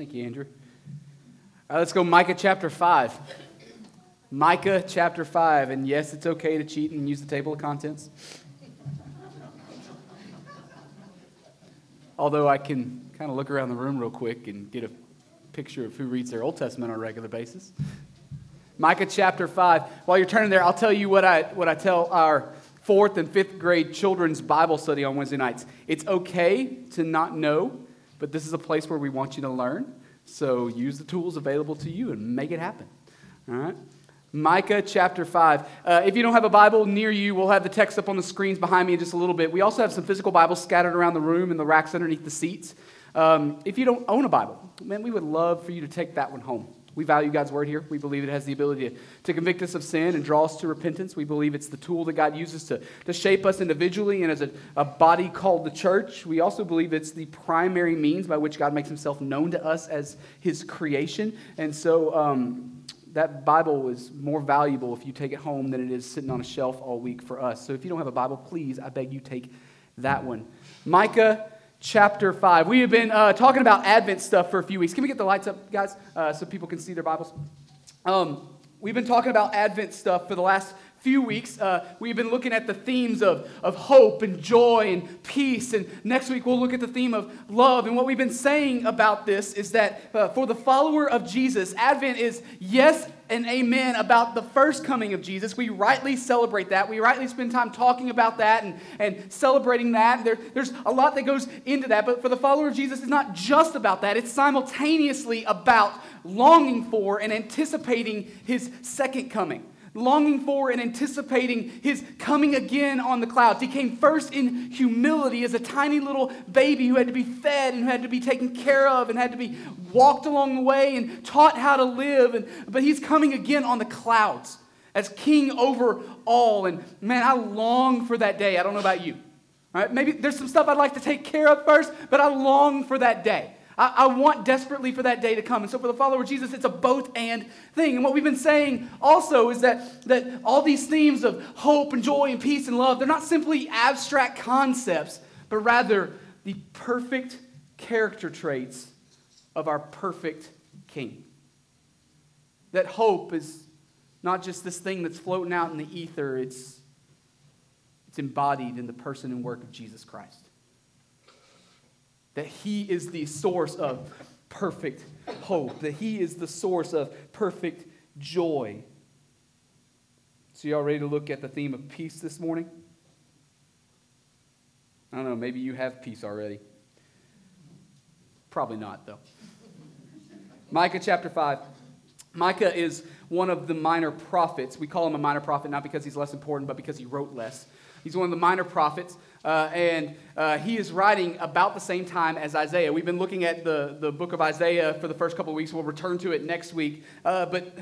Thank you, Andrew. All right, let's go Micah chapter 5. Micah chapter 5. And yes, it's okay to cheat and use the table of contents. Although I can kind of look around the room real quick and get a picture of who reads their Old Testament on a regular basis. Micah chapter 5. While you're turning there, I'll tell you what I, what I tell our fourth and fifth grade children's Bible study on Wednesday nights. It's okay to not know, but this is a place where we want you to learn. So use the tools available to you and make it happen. All right? Micah chapter 5. Uh, if you don't have a Bible near you, we'll have the text up on the screens behind me in just a little bit. We also have some physical Bibles scattered around the room in the racks underneath the seats. Um, if you don't own a Bible, man, we would love for you to take that one home. We value God's word here. We believe it has the ability to, to convict us of sin and draw us to repentance. We believe it's the tool that God uses to, to shape us individually and as a, a body called the church. We also believe it's the primary means by which God makes himself known to us as his creation. And so um, that Bible is more valuable if you take it home than it is sitting on a shelf all week for us. So if you don't have a Bible, please, I beg you, take that one. Micah chapter 5. We have been uh, talking about Advent stuff for a few weeks. Can we get the lights up, guys, uh, so people can see their Bibles? Um, we've been talking about Advent stuff for the last few weeks. Uh, we've been looking at the themes of, of hope and joy and peace. And next week, we'll look at the theme of love. And what we've been saying about this is that uh, for the follower of Jesus, Advent is yes and amen about the first coming of Jesus. We rightly celebrate that. We rightly spend time talking about that and, and celebrating that. There, there's a lot that goes into that. But for the follower of Jesus, it's not just about that, it's simultaneously about longing for and anticipating his second coming longing for and anticipating his coming again on the clouds. He came first in humility as a tiny little baby who had to be fed and who had to be taken care of and had to be walked along the way and taught how to live. And, but he's coming again on the clouds as king over all. And man, I long for that day. I don't know about you. Right? Maybe there's some stuff I'd like to take care of first, but I long for that day. I, I, want desperately for that day to come. And so for the follower of Jesus, it's a both and thing. And what we've been saying also is that, that all these themes of hope and joy and peace and love, they're not simply abstract concepts, but rather the perfect character traits of our perfect King. That hope is not just this thing that's floating out in the ether, it's, it's embodied in the person and work of Jesus Christ that He is the source of perfect hope, that He is the source of perfect joy. So, y'all ready to look at the theme of peace this morning? I don't know, maybe you have peace already. Probably not, though. Micah chapter 5. Micah is one of the minor prophets. We call him a minor prophet not because he's less important, but because he wrote less. He's one of the minor prophets. Uh, and uh, he is writing about the same time as Isaiah. We've been looking at the, the book of Isaiah for the first couple of weeks. We'll return to it next week. Uh, but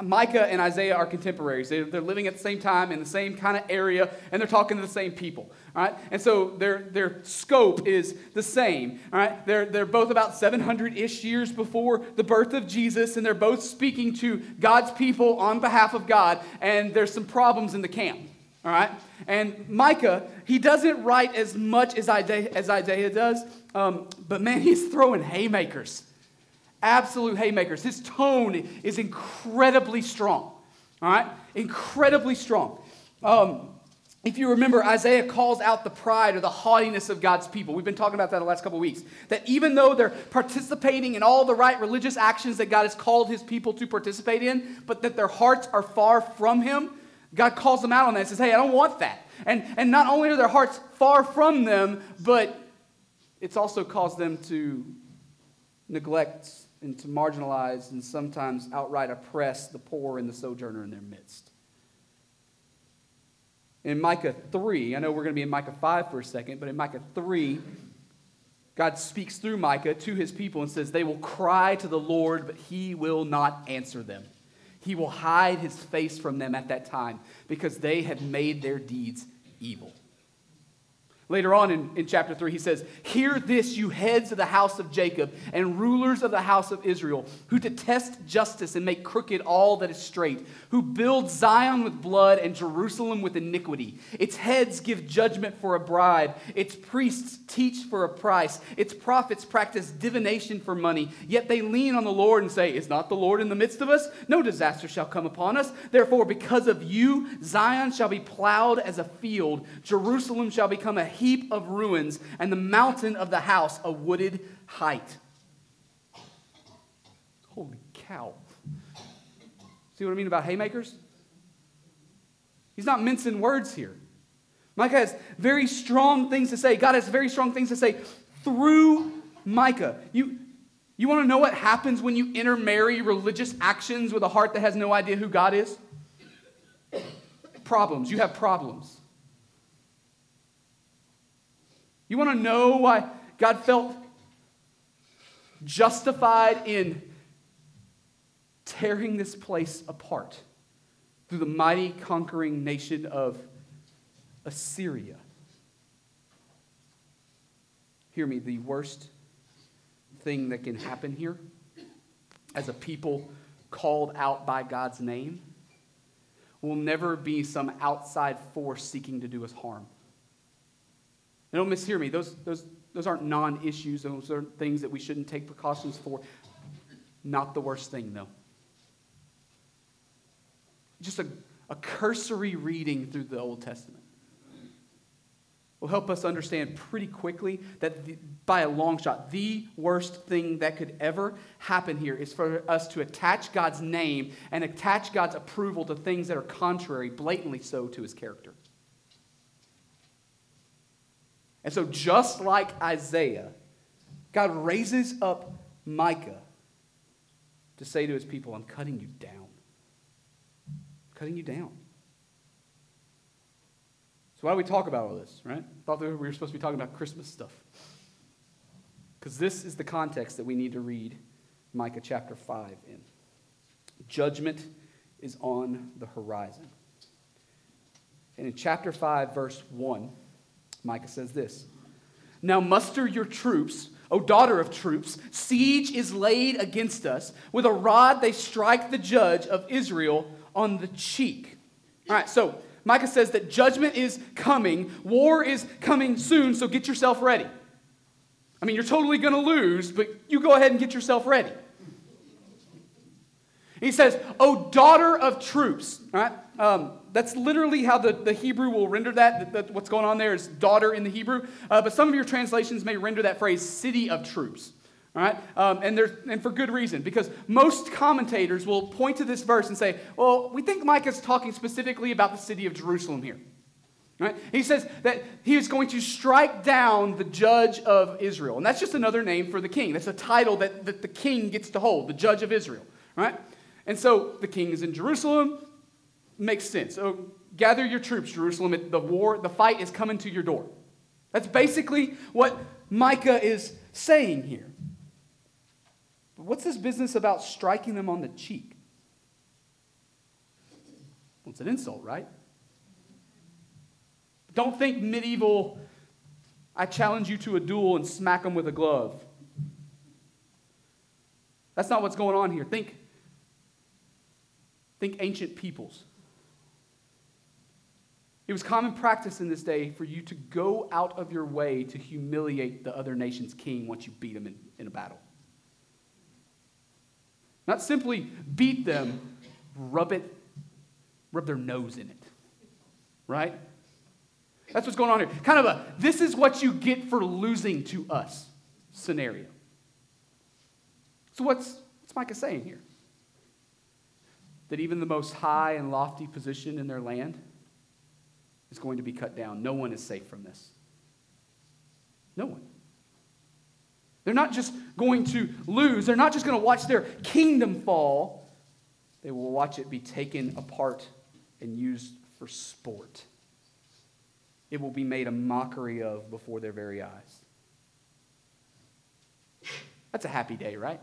Micah and Isaiah are contemporaries. They're, they're living at the same time in the same kind of area, and they're talking to the same people. All right? And so their, their scope is the same. All right? They're, they're both about 700 ish years before the birth of Jesus, and they're both speaking to God's people on behalf of God, and there's some problems in the camp. All right? And Micah, he doesn't write as much as Isaiah, as Isaiah does, um, but man, he's throwing haymakers. Absolute haymakers. His tone is incredibly strong. All right? Incredibly strong. Um, if you remember, Isaiah calls out the pride or the haughtiness of God's people. We've been talking about that the last couple weeks. That even though they're participating in all the right religious actions that God has called his people to participate in, but that their hearts are far from him, God calls them out on that and says, Hey, I don't want that. And, and not only are their hearts far from them, but it's also caused them to neglect and to marginalize and sometimes outright oppress the poor and the sojourner in their midst. In Micah 3, I know we're going to be in Micah 5 for a second, but in Micah 3, God speaks through Micah to his people and says, They will cry to the Lord, but he will not answer them. He will hide his face from them at that time because they have made their deeds evil. Later on in, in chapter 3, he says, Hear this, you heads of the house of Jacob and rulers of the house of Israel, who detest justice and make crooked all that is straight, who build Zion with blood and Jerusalem with iniquity. Its heads give judgment for a bribe, its priests teach for a price, its prophets practice divination for money. Yet they lean on the Lord and say, Is not the Lord in the midst of us? No disaster shall come upon us. Therefore, because of you, Zion shall be plowed as a field, Jerusalem shall become a heap of ruins, and the mountain of the house a wooded height. Holy cow. See what I mean about haymakers? He's not mincing words here. Micah has very strong things to say. God has very strong things to say through Micah. You, you want to know what happens when you intermarry religious actions with a heart that has no idea who God is? Problems. You have problems. You want to know why God felt justified in tearing this place apart through the mighty conquering nation of Assyria? Hear me, the worst thing that can happen here as a people called out by God's name will never be some outside force seeking to do us harm. And don't mishear me. Those, those, those aren't non issues, those are things that we shouldn't take precautions for. Not the worst thing, though. Just a, a cursory reading through the Old Testament will help us understand pretty quickly that the, by a long shot, the worst thing that could ever happen here is for us to attach God's name and attach God's approval to things that are contrary, blatantly so, to his character. And so, just like Isaiah, God raises up Micah to say to his people, I'm cutting you down. I'm cutting you down. So, why do we talk about all this, right? I thought we were supposed to be talking about Christmas stuff. Because this is the context that we need to read Micah chapter 5 in. Judgment is on the horizon. And in chapter 5, verse 1, Micah says this Now muster your troops, O daughter of troops. Siege is laid against us. With a rod they strike the judge of Israel on the cheek. All right, so Micah says that judgment is coming, war is coming soon, so get yourself ready. I mean, you're totally going to lose, but you go ahead and get yourself ready. He says, "O daughter of troops." All right, um, that's literally how the, the Hebrew will render that. What's going on there is daughter in the Hebrew. Uh, but some of your translations may render that phrase city of troops. All right? Um, and, there's, and for good reason, because most commentators will point to this verse and say, well, we think Micah's talking specifically about the city of Jerusalem here. Right? He says that he is going to strike down the judge of Israel. And that's just another name for the king. That's a title that, that the king gets to hold, the judge of Israel. Right? And so the king is in Jerusalem makes sense. So gather your troops, Jerusalem. The war, the fight is coming to your door. That's basically what Micah is saying here. But what's this business about striking them on the cheek? Well, it's an insult, right? Don't think medieval, I challenge you to a duel and smack them with a glove. That's not what's going on here. Think, think ancient peoples. It was common practice in this day for you to go out of your way to humiliate the other nation's king once you beat him in, in a battle. Not simply beat them, rub it, rub their nose in it. Right? That's what's going on here. Kind of a this is what you get for losing to us scenario. So, what's, what's Micah saying here? That even the most high and lofty position in their land is going to be cut down. No one is safe from this. No one. They're not just going to lose, they're not just going to watch their kingdom fall, they will watch it be taken apart and used for sport. It will be made a mockery of before their very eyes. That's a happy day, right?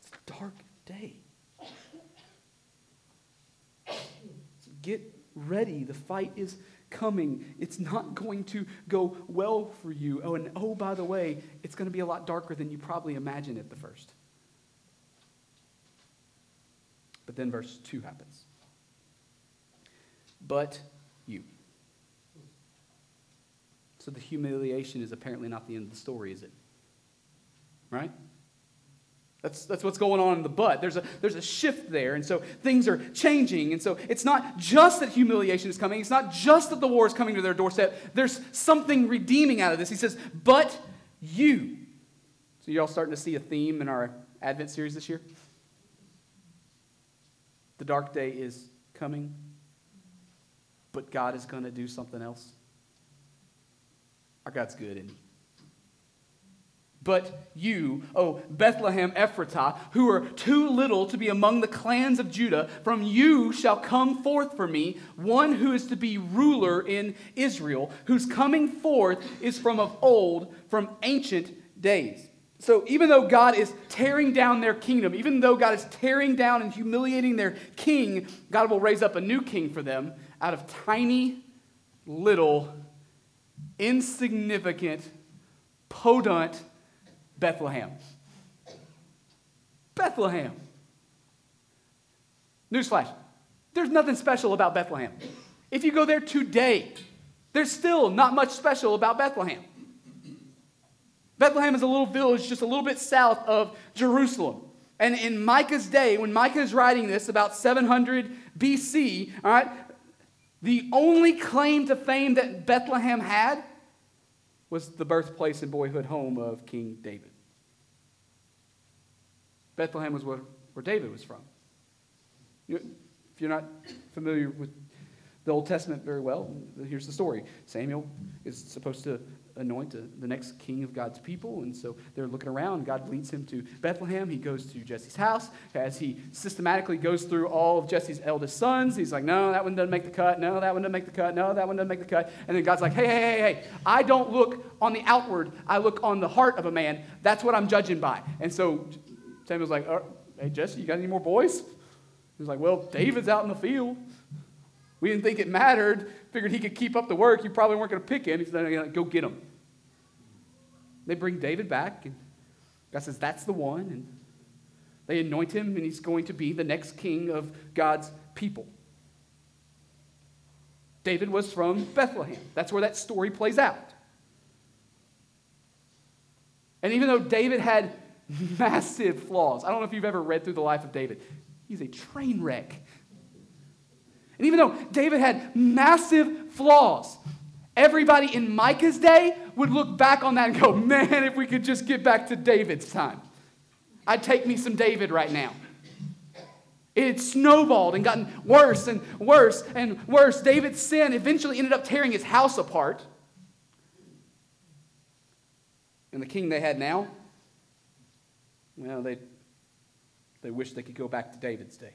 It's a dark day. Get ready. The fight is coming. It's not going to go well for you. Oh, and oh, by the way, it's going to be a lot darker than you probably imagined at the first. But then verse 2 happens. But you. So the humiliation is apparently not the end of the story, is it? Right? That's, that's what's going on in the but. There's a, there's a shift there. And so things are changing. And so it's not just that humiliation is coming, it's not just that the war is coming to their doorstep. There's something redeeming out of this. He says, but you. So you're all starting to see a theme in our Advent series this year? The dark day is coming, but God is going to do something else. Our God's good, he? But you, O Bethlehem Ephratah, who are too little to be among the clans of Judah, from you shall come forth for me one who is to be ruler in Israel, whose coming forth is from of old, from ancient days. So even though God is tearing down their kingdom, even though God is tearing down and humiliating their king, God will raise up a new king for them out of tiny, little, insignificant, podunk Bethlehem. Bethlehem. Newsflash there's nothing special about Bethlehem. If you go there today, there's still not much special about Bethlehem. Bethlehem is a little village just a little bit south of Jerusalem. And in Micah's day, when Micah is writing this about 700 BC, all right, the only claim to fame that Bethlehem had was the birthplace and boyhood home of King David. Bethlehem was where, where David was from. You, if you're not familiar with the Old Testament very well, here's the story. Samuel is supposed to anoint the next king of God's people. And so they're looking around. God leads him to Bethlehem. He goes to Jesse's house. As he systematically goes through all of Jesse's eldest sons, he's like, no, that one doesn't make the cut. No, that one doesn't make the cut. No, that one doesn't make the cut. And then God's like, hey, hey, hey, hey, I don't look on the outward. I look on the heart of a man. That's what I'm judging by. And so Samuel's like, oh, hey, Jesse, you got any more boys? He's like, well, David's out in the field. We didn't think it mattered. Figured he could keep up the work. You probably weren't going to pick him. He said, go get him. They bring David back, and God says, That's the one. And they anoint him, and he's going to be the next king of God's people. David was from Bethlehem. That's where that story plays out. And even though David had massive flaws, I don't know if you've ever read through the life of David, he's a train wreck. And even though David had massive flaws, Everybody in Micah's day would look back on that and go, man, if we could just get back to David's time. I'd take me some David right now. It snowballed and gotten worse and worse and worse. David's sin eventually ended up tearing his house apart. And the king they had now, well, they, they wish they could go back to David's day.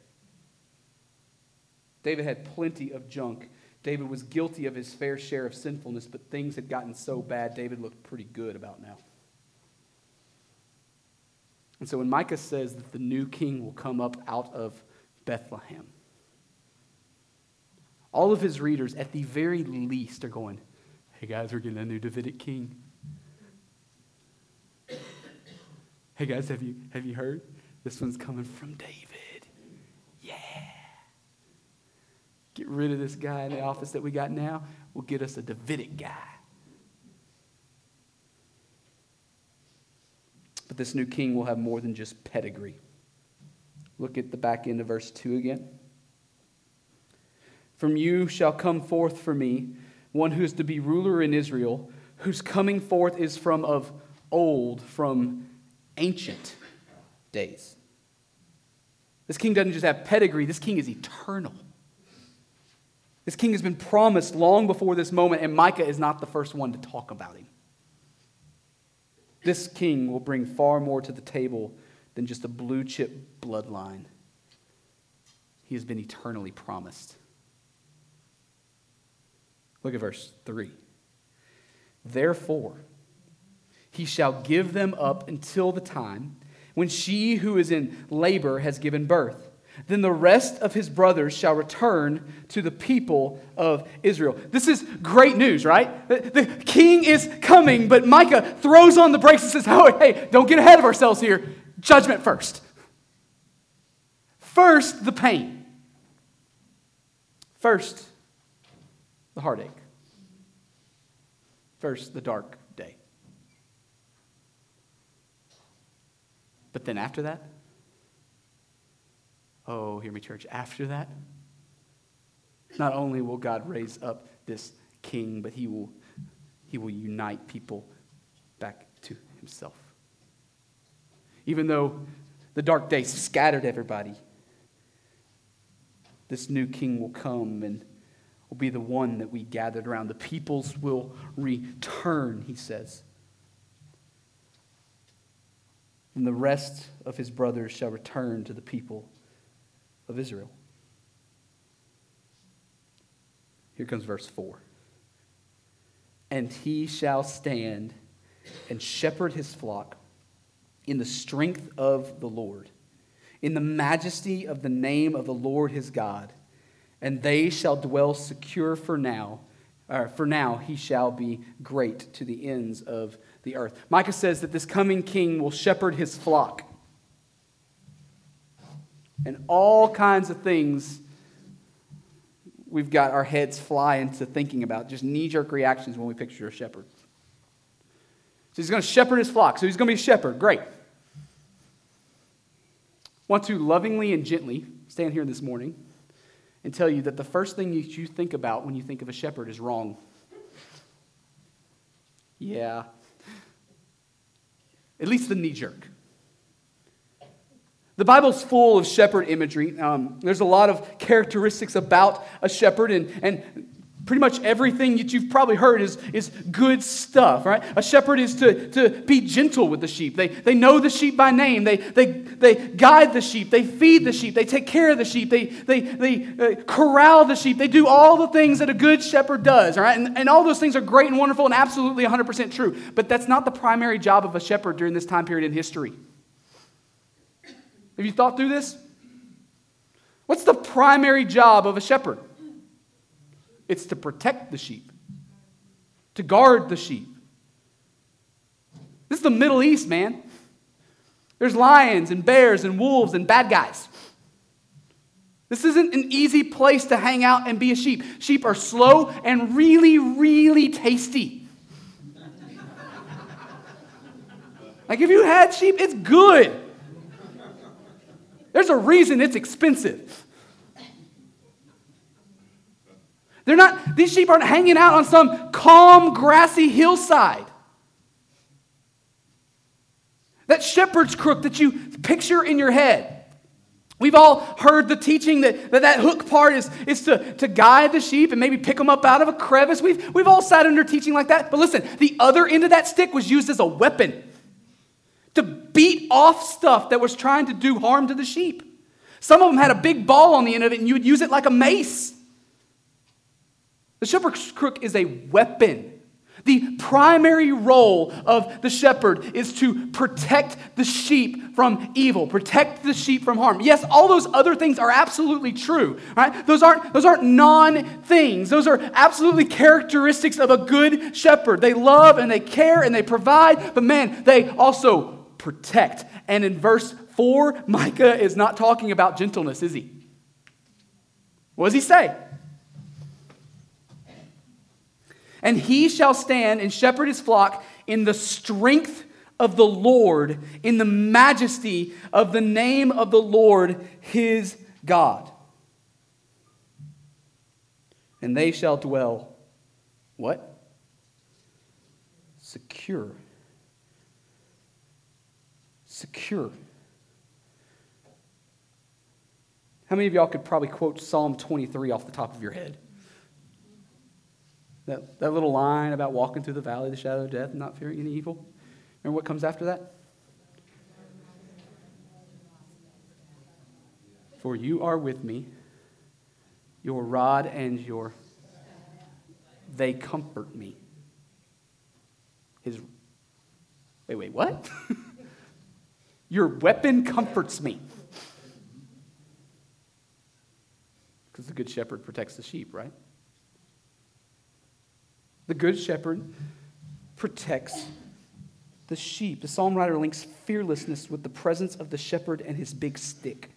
David had plenty of junk David was guilty of his fair share of sinfulness, but things had gotten so bad, David looked pretty good about now. And so when Micah says that the new king will come up out of Bethlehem, all of his readers, at the very least, are going, Hey guys, we're getting a new Davidic king. Hey guys, have you, have you heard? This one's coming from David. Yeah. Get rid of this guy in the office that we got now. We'll get us a Davidic guy. But this new king will have more than just pedigree. Look at the back end of verse 2 again. From you shall come forth for me one who is to be ruler in Israel, whose coming forth is from of old, from ancient days. This king doesn't just have pedigree, this king is eternal. This king has been promised long before this moment, and Micah is not the first one to talk about him. This king will bring far more to the table than just a blue chip bloodline. He has been eternally promised. Look at verse 3. Therefore, he shall give them up until the time when she who is in labor has given birth then the rest of his brothers shall return to the people of Israel. This is great news, right? The, king is coming, but Micah throws on the brakes and says, Oh, hey, don't get ahead of ourselves here. Judgment first. First, the pain. First, the heartache. First, the dark day. But then after that, Oh, hear me, church. After that, not only will God raise up this king, but he will, he will unite people back to himself. Even though the dark days scattered everybody, this new king will come and will be the one that we gathered around. The peoples will return, he says. And the rest of his brothers shall return to the people of Israel. Here comes verse 4. And he shall stand and shepherd his flock in the strength of the Lord, in the majesty of the name of the Lord his God, and they shall dwell secure for now. For now, he shall be great to the ends of the earth. Micah says that this coming king will shepherd his flock and all kinds of things we've got our heads fly into thinking about, just knee jerk reactions when we picture a shepherd. So he's going to shepherd his flock. So he's going to be a shepherd. Great. Want to lovingly and gently stand here this morning and tell you that the first thing you think about when you think of a shepherd is wrong. Yeah. At least the knee jerk. The Bible's full of shepherd imagery. Um, there's a lot of characteristics about a shepherd, and, and pretty much everything that you've probably heard is, is good stuff, right? A shepherd is to, to be gentle with the sheep. They, they know the sheep by name. They, they, they guide the sheep. They feed the sheep. They take care of the sheep. They, they, they uh, corral the sheep. They do all the things that a good shepherd does, right? And, and all those things are great and wonderful and absolutely 100% true. But that's not the primary job of a shepherd during this time period in history. Have you thought through this? What's the primary job of a shepherd? It's to protect the sheep, to guard the sheep. This is the Middle East, man. There's lions and bears and wolves and bad guys. This isn't an easy place to hang out and be a sheep. Sheep are slow and really, really tasty. like if you had sheep, it's good. There's a reason it's expensive. They're not, these sheep aren't hanging out on some calm, grassy hillside. That shepherd's crook that you picture in your head. We've all heard the teaching that that, that hook part is, is to, to guide the sheep and maybe pick them up out of a crevice. We've, we've all sat under teaching like that. But listen, the other end of that stick was used as a weapon to beat off stuff that was trying to do harm to the sheep. Some of them had a big ball on the end of it, and you would use it like a mace. The shepherd's crook is a weapon. The primary role of the shepherd is to protect the sheep from evil, protect the sheep from harm. Yes, all those other things are absolutely true, right? Those aren't, those aren't non things. Those are absolutely characteristics of a good shepherd. They love and they care and they provide, but man, they also protect. And in verse 4, Micah is not talking about gentleness, is he? What does he say? And he shall stand and shepherd his flock in the strength of the Lord, in the majesty of the name of the Lord his God. And they shall dwell, what? Secure secure. How many of y'all could probably quote Psalm 23 off the top of your head? That, that little line about walking through the valley of the shadow of death and not fearing any evil. Remember what comes after that? For you are with me, your rod and your they comfort me. His wait, wait, what? Your weapon comforts me. Because the good shepherd protects the sheep, right? The good shepherd protects the sheep. The psalm writer links fearlessness with the presence of the shepherd and his big stick.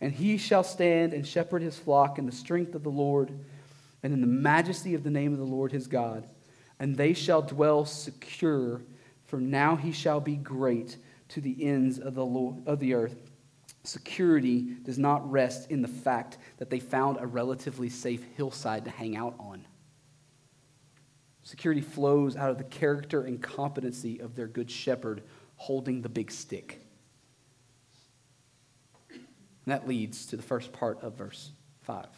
And he shall stand and shepherd his flock in the strength of the Lord and in the majesty of the name of the Lord his God. And they shall dwell secure, for now he shall be great to the ends of the, Lord, of the earth. Security does not rest in the fact that they found a relatively safe hillside to hang out on. Security flows out of the character and competency of their good shepherd holding the big stick. And that leads to the first part of verse 5.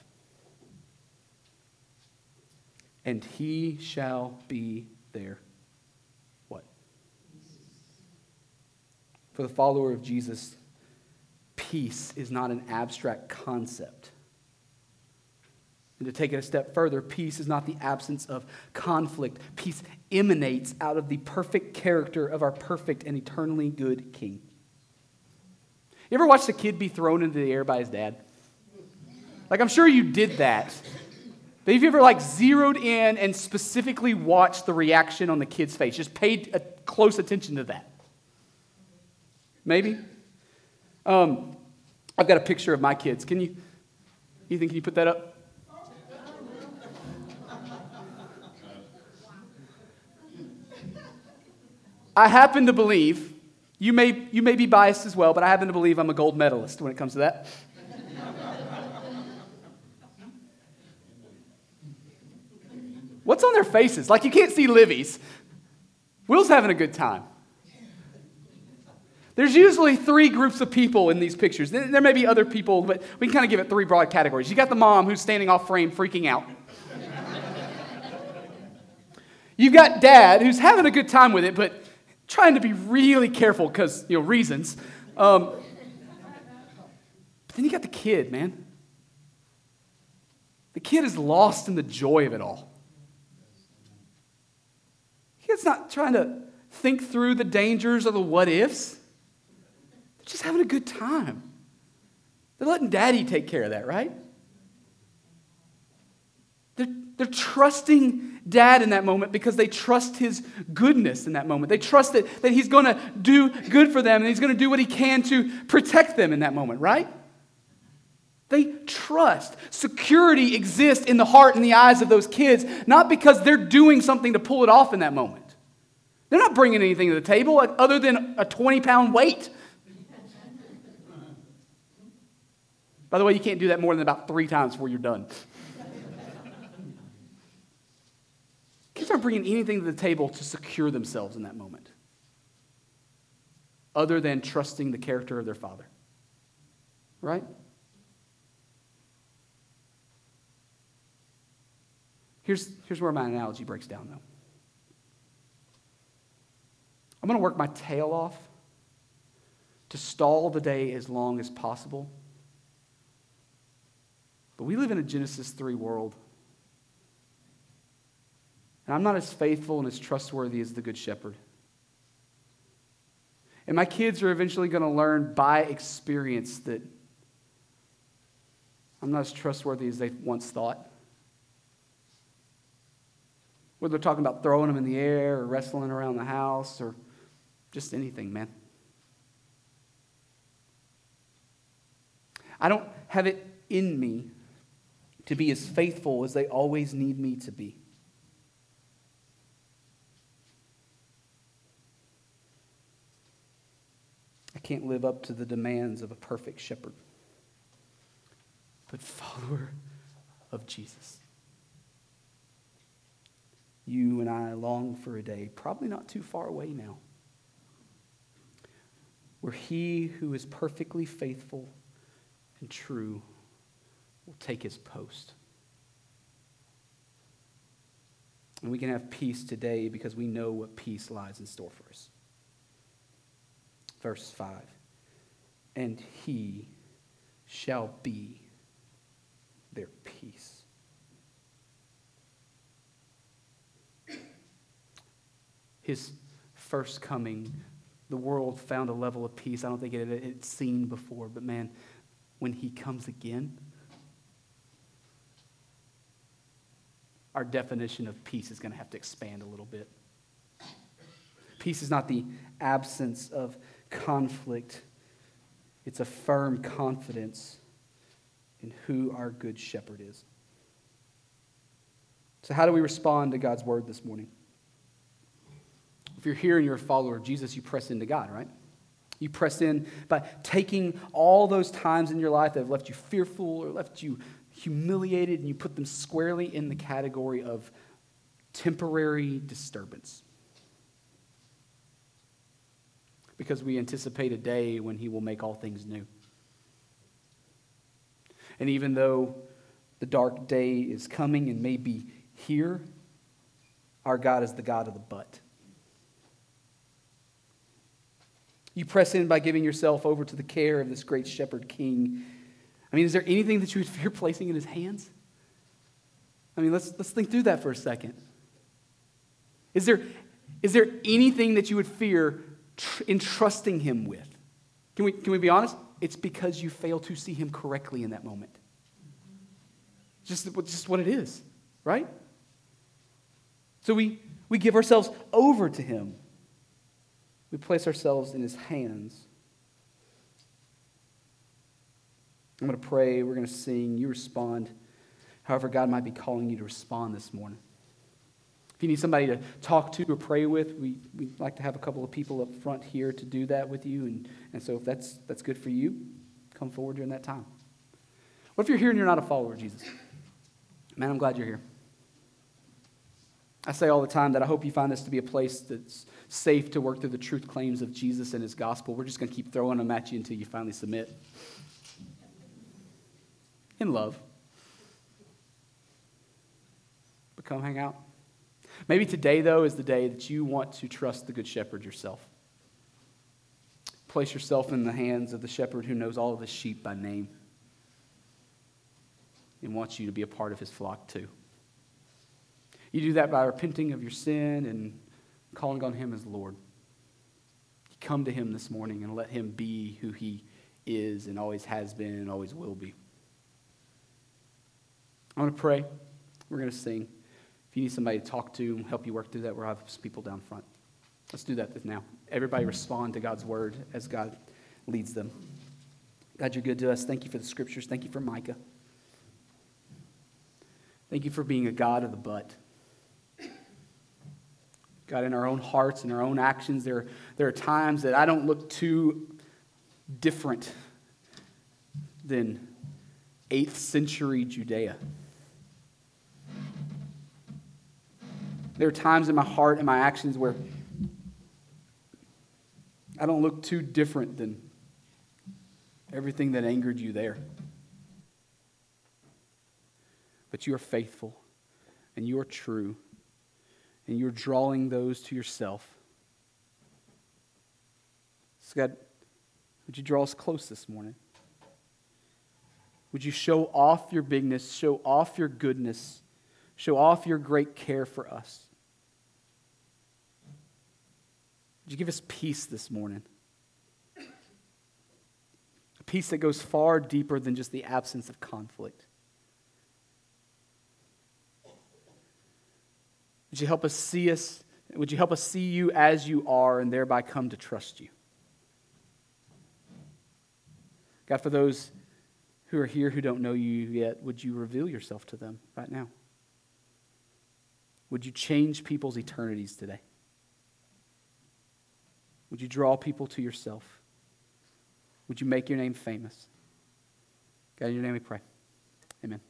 And he shall be there. What? For the follower of Jesus, peace is not an abstract concept. And to take it a step further, peace is not the absence of conflict. Peace emanates out of the perfect character of our perfect and eternally good King. You ever watched a kid be thrown into the air by his dad? Like, I'm sure you did that. But have you ever, like, zeroed in and specifically watched the reaction on the kid's face? Just paid close attention to that? Maybe? Um, I've got a picture of my kids. Can you, Ethan, can you put that up? I happen to believe, you may, you may be biased as well, but I happen to believe I'm a gold medalist when it comes to that. What's on their faces? Like you can't see Livy's. Will's having a good time. There's usually three groups of people in these pictures. There may be other people, but we can kind of give it three broad categories. You got the mom who's standing off frame, freaking out. You've got dad who's having a good time with it, but trying to be really careful because, you know, reasons. Um, but then you got the kid, man. The kid is lost in the joy of it all. He's not trying to think through the dangers or the what ifs. Just having a good time. They're letting daddy take care of that, right? They're, they're trusting dad in that moment because they trust his goodness in that moment. They trust that, that he's going to do good for them and he's going to do what he can to protect them in that moment, right? They trust. Security exists in the heart and the eyes of those kids, not because they're doing something to pull it off in that moment. They're not bringing anything to the table other than a 20 pound weight. By the way, you can't do that more than about three times before you're done. Kids aren't bringing anything to the table to secure themselves in that moment, other than trusting the character of their father. Right? Here's, here's where my analogy breaks down, though. I'm going to work my tail off to stall the day as long as possible. But we live in a Genesis 3 world and I'm not as faithful and as trustworthy as the Good Shepherd. And my kids are eventually going to learn by experience that I'm not as trustworthy as they once thought. Whether they're talking about throwing them in the air or wrestling around the house or just anything, man. I don't have it in me to be as faithful as they always need me to be. I can't live up to the demands of a perfect shepherd, but follower of Jesus. You and I long for a day, probably not too far away now, where he who is perfectly faithful and true will take his post. And we can have peace today because we know what peace lies in store for us verse 5. And he shall be their peace. His first coming the world found a level of peace I don't think it had seen before. But man, when he comes again, our definition of peace is going to have to expand a little bit. Peace is not the absence of conflict, it's a firm confidence in who our good shepherd is. So, how do we respond to God's word this morning? If you're here and you're a follower of Jesus, you press into God, right? You press in by taking all those times in your life that have left you fearful or left you humiliated, and you put them squarely in the category of temporary disturbance. Because we anticipate a day when He will make all things new. And even though the dark day is coming and may be here, our God is the God of the but. You press in by giving yourself over to the care of this great shepherd king. I mean, is there anything that you would fear placing in his hands? I mean, let's, let's think through that for a second. Is there, is there anything that you would fear tr- entrusting him with? Can we, can we be honest? It's because you fail to see him correctly in that moment. Just, just what it is, right? So we, we give ourselves over to him. We place ourselves in his hands. I'm going to pray. We're going to sing. You respond. However, God might be calling you to respond this morning. If you need somebody to talk to or pray with, we, we'd like to have a couple of people up front here to do that with you. And, and so if that's, that's good for you, come forward during that time. What if you're here and you're not a follower of Jesus? Man, I'm glad you're here. I say all the time that I hope you find this to be a place that's safe to work through the truth claims of Jesus and his gospel. We're just going to keep throwing them at you until you finally submit. In love. But come hang out. Maybe today, though, is the day that you want to trust the Good Shepherd yourself. Place yourself in the hands of the shepherd who knows all of his sheep by name and wants you to be a part of his flock too. You do that by repenting of your sin and calling on him as Lord. Come to him this morning and let him be who he is and always has been and always will be. I'm going to pray. We're going to sing. If you need somebody to talk to help you work through that, we'll have some people down front. Let's do that now. Everybody respond to God's word as God leads them. God, you're good to us. Thank you for the scriptures. Thank you for Micah. Thank you for being a God of the but. God, in our own hearts and our own actions, there, there are times that I don't look too different than 8th century Judea. There are times in my heart and my actions where I don't look too different than everything that angered you there. But you are faithful and you are true and you're drawing those to yourself. So, God, would you draw us close this morning? Would you show off your bigness, show off your goodness, show off your great care for us? Would you give us peace this morning? A peace that goes far deeper than just the absence of conflict. Would you help us see us? Would you help us see you as you are and thereby come to trust you? God, for those who are here who don't know you yet, would you reveal yourself to them right now? Would you change people's eternities today? Would you draw people to yourself? Would you make your name famous? God, in your name we pray. Amen.